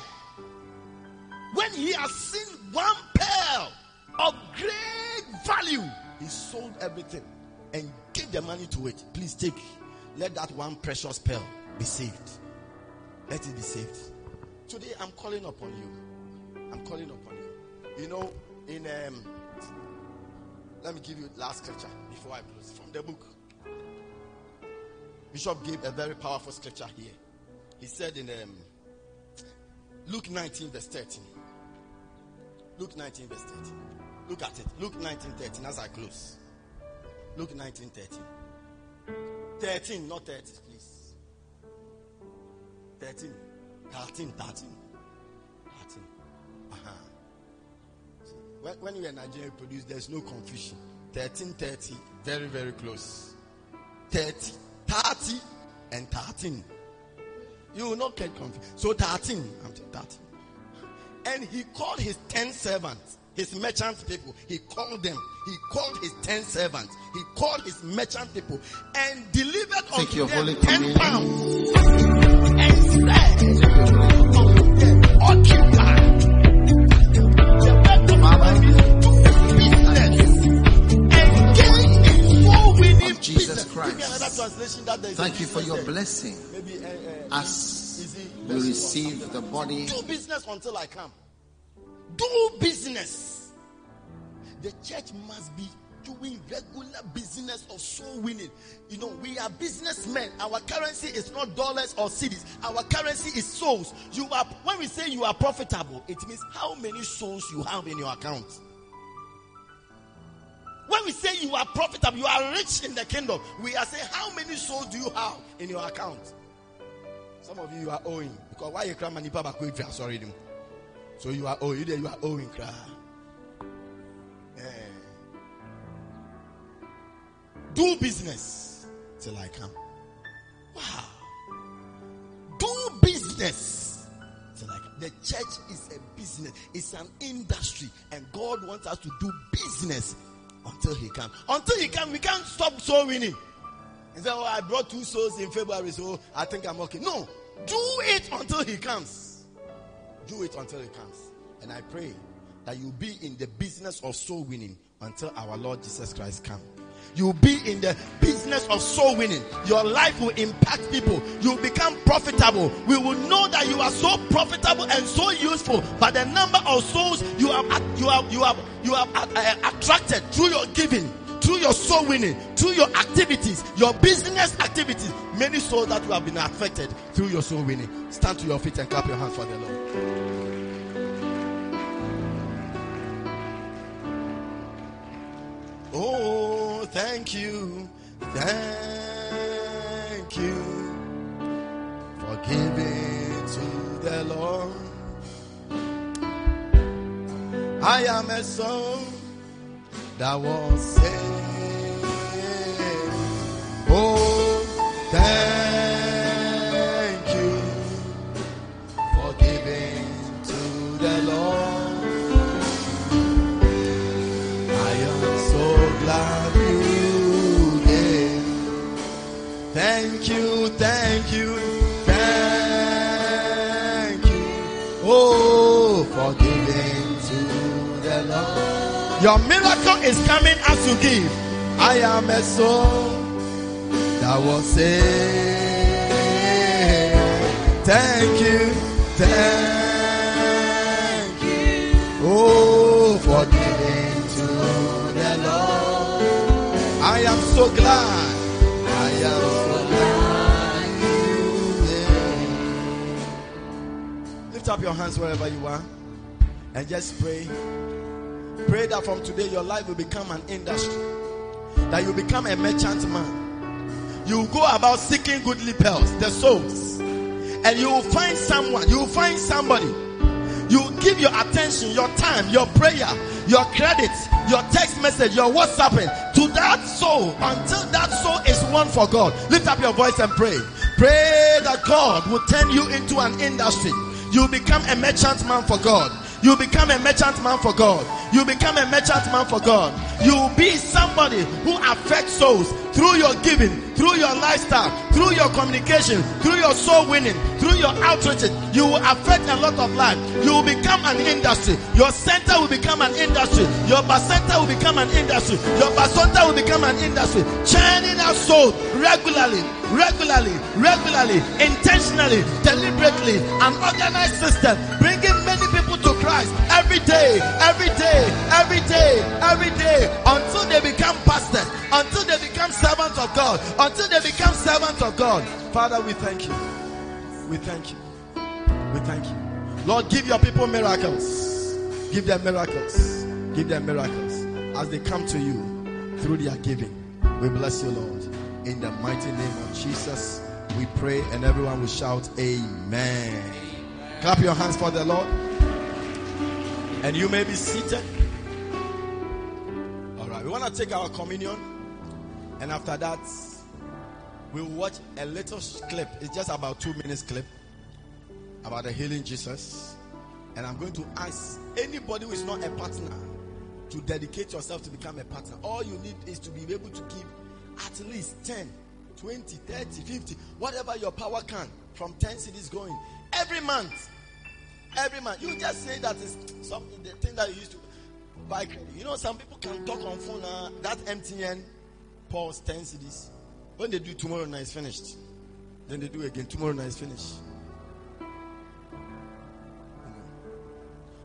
When he has seen one pearl of great value, he sold everything and gave the money to it. Please take, let that one precious pearl be saved. Let it be saved. Today I'm calling upon you. I'm calling upon you. You know, in um, let me give you last scripture before I close from the book. Bishop gave a very powerful scripture here. He said in um, Luke 19, verse 13. Luke 19, verse 13. Look at it. Luke 19, 13 as I close. Luke 19, 13. 13, not 30, please. 13. 13, 13. 13. Uh-huh. When, when you are Nigerian produce, there's no confusion. 1330, very, very close. 30, 30, and 13. You will not get confused. So 13, I'm 13. And he called his 10 servants, his merchant people. He called them. He called his 10 servants. He called his merchant people and delivered Take unto them Holy 10 Communion. pounds. And said, occupy. The word Father, business. of Jesus business. Christ. Another translation that there is a Thank you for your there. blessing Maybe uh, uh, as we receive the body. do business until I come. Do business. The church must be doing regular business of soul winning. You know, we are businessmen. Our currency is not dollars or cedis. Our currency is souls. You are when we say you are profitable, it means how many souls you have in your account. When we say you are profitable, you are rich in the kingdom. We are saying how many souls do you have in your account? Some of you, are owing because why you cry if sorry them. So you are owing. You are owing cry. Eh. Do business till I come. Wow. Do business till I come. The church is a business. It's an industry, and God wants us to do business until He comes. Until He comes, we can't stop so winning. He said, Oh, I brought two souls in February, so I think I'm okay. No, do it until he comes. Do it until it comes. And I pray that you'll be in the business of soul winning until our Lord Jesus Christ comes. You'll be in the business of soul winning. Your life will impact people. You'll become profitable. We will know that you are so profitable and so useful by the number of souls you have you have you have you have uh, attracted through your giving through your soul winning, through your activities, your business activities, many souls that you have been affected through your soul winning. Stand to your feet and clap your hands for the Lord. Oh, thank you, Thank you for giving to the Lord. I am a son that was saved. Oh, thank Your miracle is coming as you give. I am a soul that was saved. Thank you, thank you. Oh, for giving to the Lord. I am so glad. I am so glad. Lift up your hands wherever you are and just pray. Pray that from today your life will become an industry. That you become a merchant man. You go about seeking goodly pearls, the souls. And you will find someone, you will find somebody. You give your attention, your time, your prayer, your credit, your text message, your WhatsApping to that soul until that soul is one for God. Lift up your voice and pray. Pray that God will turn you into an industry. You become a merchant man for God. You become a merchant man for God. You become a merchant man for God. You will be somebody who affects souls through your giving, through your lifestyle, through your communication, through your soul winning, through your outreach. You will affect a lot of life. You will become an industry. Your center will become an industry. Your center will become an industry. Your basanta will become an industry. Churning out souls regularly, regularly, regularly, intentionally, deliberately, an organized system, bringing Christ every day, every day, every day, every day, until they become pastors, until they become servants of God, until they become servants of God. Father, we thank you. We thank you. We thank you. Lord, give your people miracles. Give them miracles. Give them miracles as they come to you through their giving. We bless you, Lord. In the mighty name of Jesus, we pray, and everyone will shout, Amen. Clap your hands for the Lord. And you may be seated. All right, we want to take our communion, and after that, we'll watch a little clip. It's just about two minutes clip about the healing Jesus. And I'm going to ask anybody who is not a partner to dedicate yourself to become a partner. All you need is to be able to give at least 10, 20, 30, 50, whatever your power can from 10 cedis going every month. Every man. You just say that is something, the thing that you used to buy credit. You know, some people can talk on phone. Uh, that MTN pause 10 cedis. When they do tomorrow night is finished. Then they do again. Tomorrow night is finished.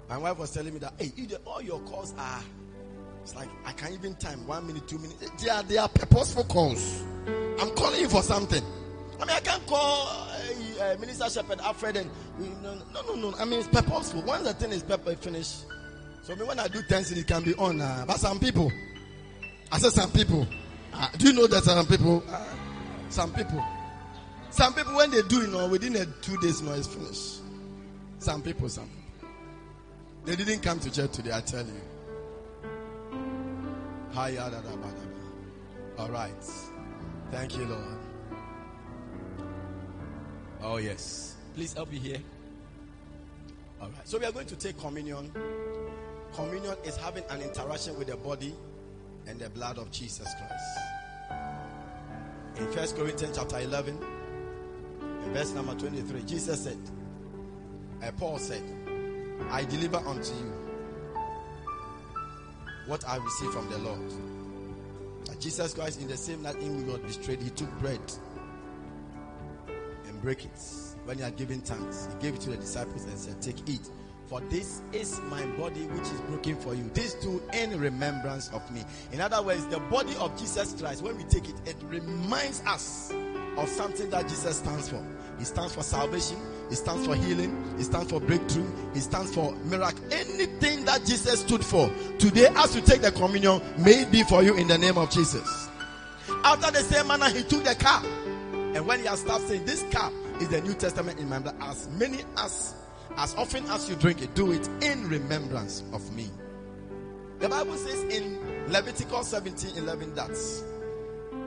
My wife was telling me that, hey, you, all your calls are, it's like, I can't even time one minute, two minutes. They are, they are purposeful calls. I'm calling you for something. I mean, I can't call uh, uh, Minister Shepherd Alfred and, no, no, no, no. I mean, it's purposeful. Once the thing is pepper finished, so I mean, when I do 10 it can be on. Uh, but some people, I said some people, uh, do you know that some people, uh, some people, some people, when they do, you know, within a two days, you know, it's finished. Some people, some people. They didn't come to church today, I tell you. All right. Thank you, Lord. Oh, yes. Please help me here. All right. So we are going to take communion. Communion is having an interaction with the body and the blood of Jesus Christ. In First Corinthians chapter 11, in verse number 23, Jesus said, uh, Paul said, I deliver unto you what I received from the Lord. That Jesus Christ, in the same night in which was betrayed, he took bread and break it. When he had given thanks, he gave it to the disciples and said, Take, it. For this is my body which is broken for you. This do in remembrance of me. In other words, the body of Jesus Christ, when we take it, it reminds us of something that Jesus stands for. He stands for salvation, he stands for healing, he stands for breakthrough, he stands for miracle. Anything that Jesus stood for. Today, as you take the communion, may it be for you in the name of Jesus. After the same manner, he took the cup. And when he has stopped saying, This cup is the New Testament in my blood, as many as as often as you drink it, do it in remembrance of me. The Bible says in Leviticus 17 11 that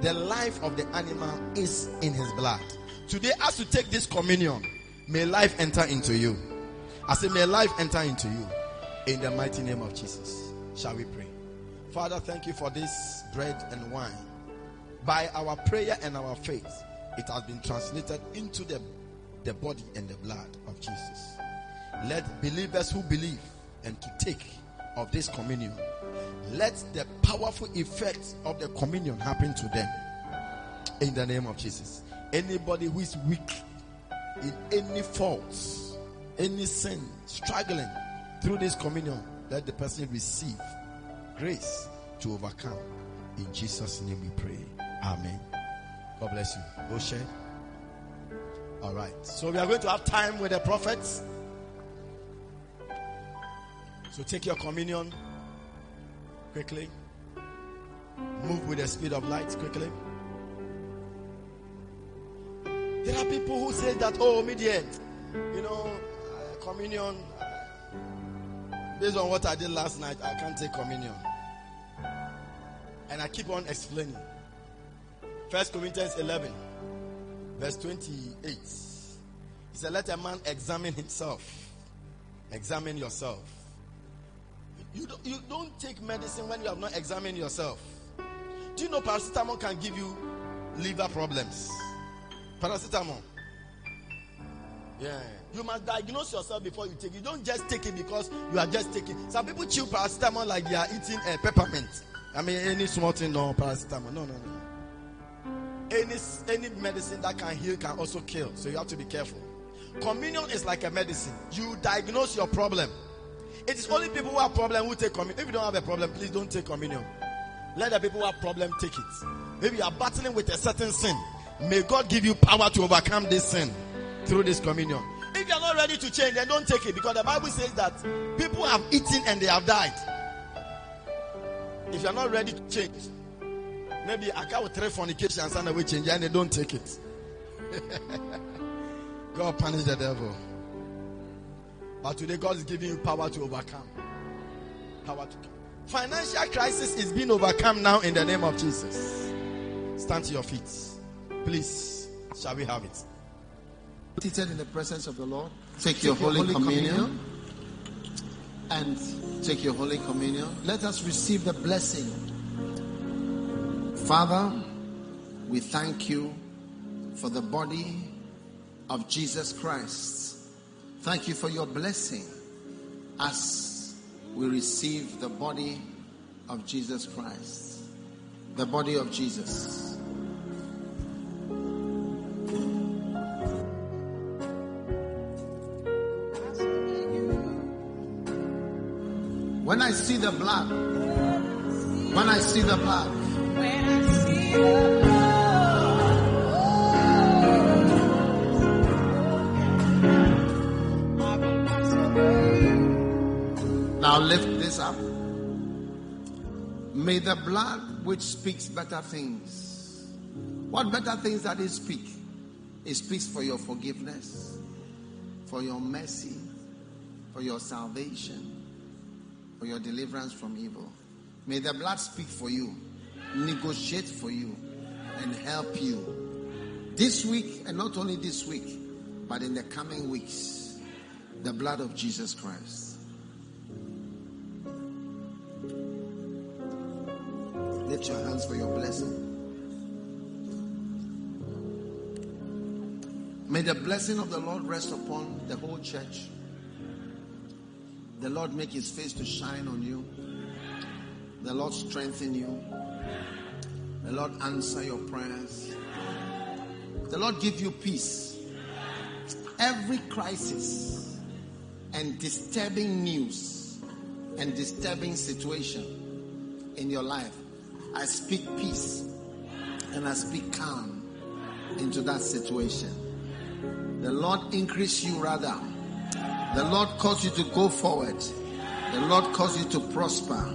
the life of the animal is in his blood. Today, as you take this communion, may life enter into you. I say, may life enter into you in the mighty name of Jesus. Shall we pray? Father, thank you for this bread and wine. By our prayer and our faith, it has been translated into the, the body and the blood of Jesus. Let believers who believe and to take of this communion, let the powerful effects of the communion happen to them. In the name of Jesus. Anybody who is weak in any faults, any sin, struggling through this communion, let the person receive grace to overcome. In Jesus' name we pray. Amen. God bless you. All right. So we are going to have time with the prophets. So take your communion quickly. Move with the speed of light quickly. There are people who say that, oh, mediate, you know, uh, communion, uh, based on what I did last night, I can't take communion. And I keep on explaining. First Corinthians 11, verse 28. He said, Let a man examine himself. Examine yourself. You don't, you don't take medicine when you have not examined yourself. Do you know paracetamol can give you liver problems? Paracetamol. Yeah. You must diagnose yourself before you take it. You don't just take it because you are just taking. Some people chew paracetamol like they are eating a peppermint. I mean, any small thing, no paracetamol. No, no, no. Any any medicine that can heal can also kill. So you have to be careful. Communion is like a medicine. You diagnose your problem. It is only people who have problem who take communion. If you don't have a problem, please don't take communion. Let the people who have problem take it. Maybe you are battling with a certain sin. May God give you power to overcome this sin through this communion. If you are not ready to change, then don't take it because the Bible says that people have eaten and they have died. If you are not ready to change, maybe I can't three fornications and we change and they don't take it. [laughs] God punish the devil. But today, God is giving you power to overcome. Power to come. Financial crisis is being overcome now in the name of Jesus. Stand to your feet. Please, shall we have it? Seated in the presence of the Lord, take, your, Holy, communion, and take your Holy Communion. Let us receive the blessing. Father, we thank you for the body of Jesus Christ. Thank you for your blessing as we receive the body of Jesus Christ. The body of Jesus. When I see the blood, when I see the blood, now lift this up. May the blood which speaks better things. What better things that it speak? It speaks for your forgiveness, for your mercy, for your salvation, for your deliverance from evil. May the blood speak for you, negotiate for you, and help you this week, and not only this week, but in the coming weeks. The blood of Jesus Christ. Lift your hands for your blessing. May the blessing of the Lord rest upon the whole church. The Lord make his face to shine on you. The Lord strengthen you. The Lord answer your prayers. The Lord give you peace. Every crisis and disturbing news and disturbing situation in your life, I speak peace and I speak calm into that situation. The Lord increase you rather. The Lord cause you to go forward. The Lord cause you to prosper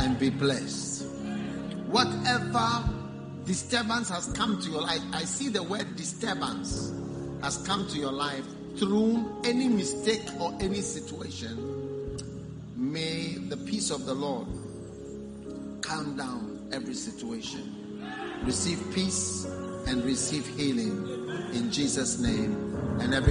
and be blessed. Whatever disturbance has come to your life, I see the word disturbance has come to your life through any mistake or any situation, may the peace of the Lord calm down every situation. Receive peace and receive healing in Jesus' name. And everyone.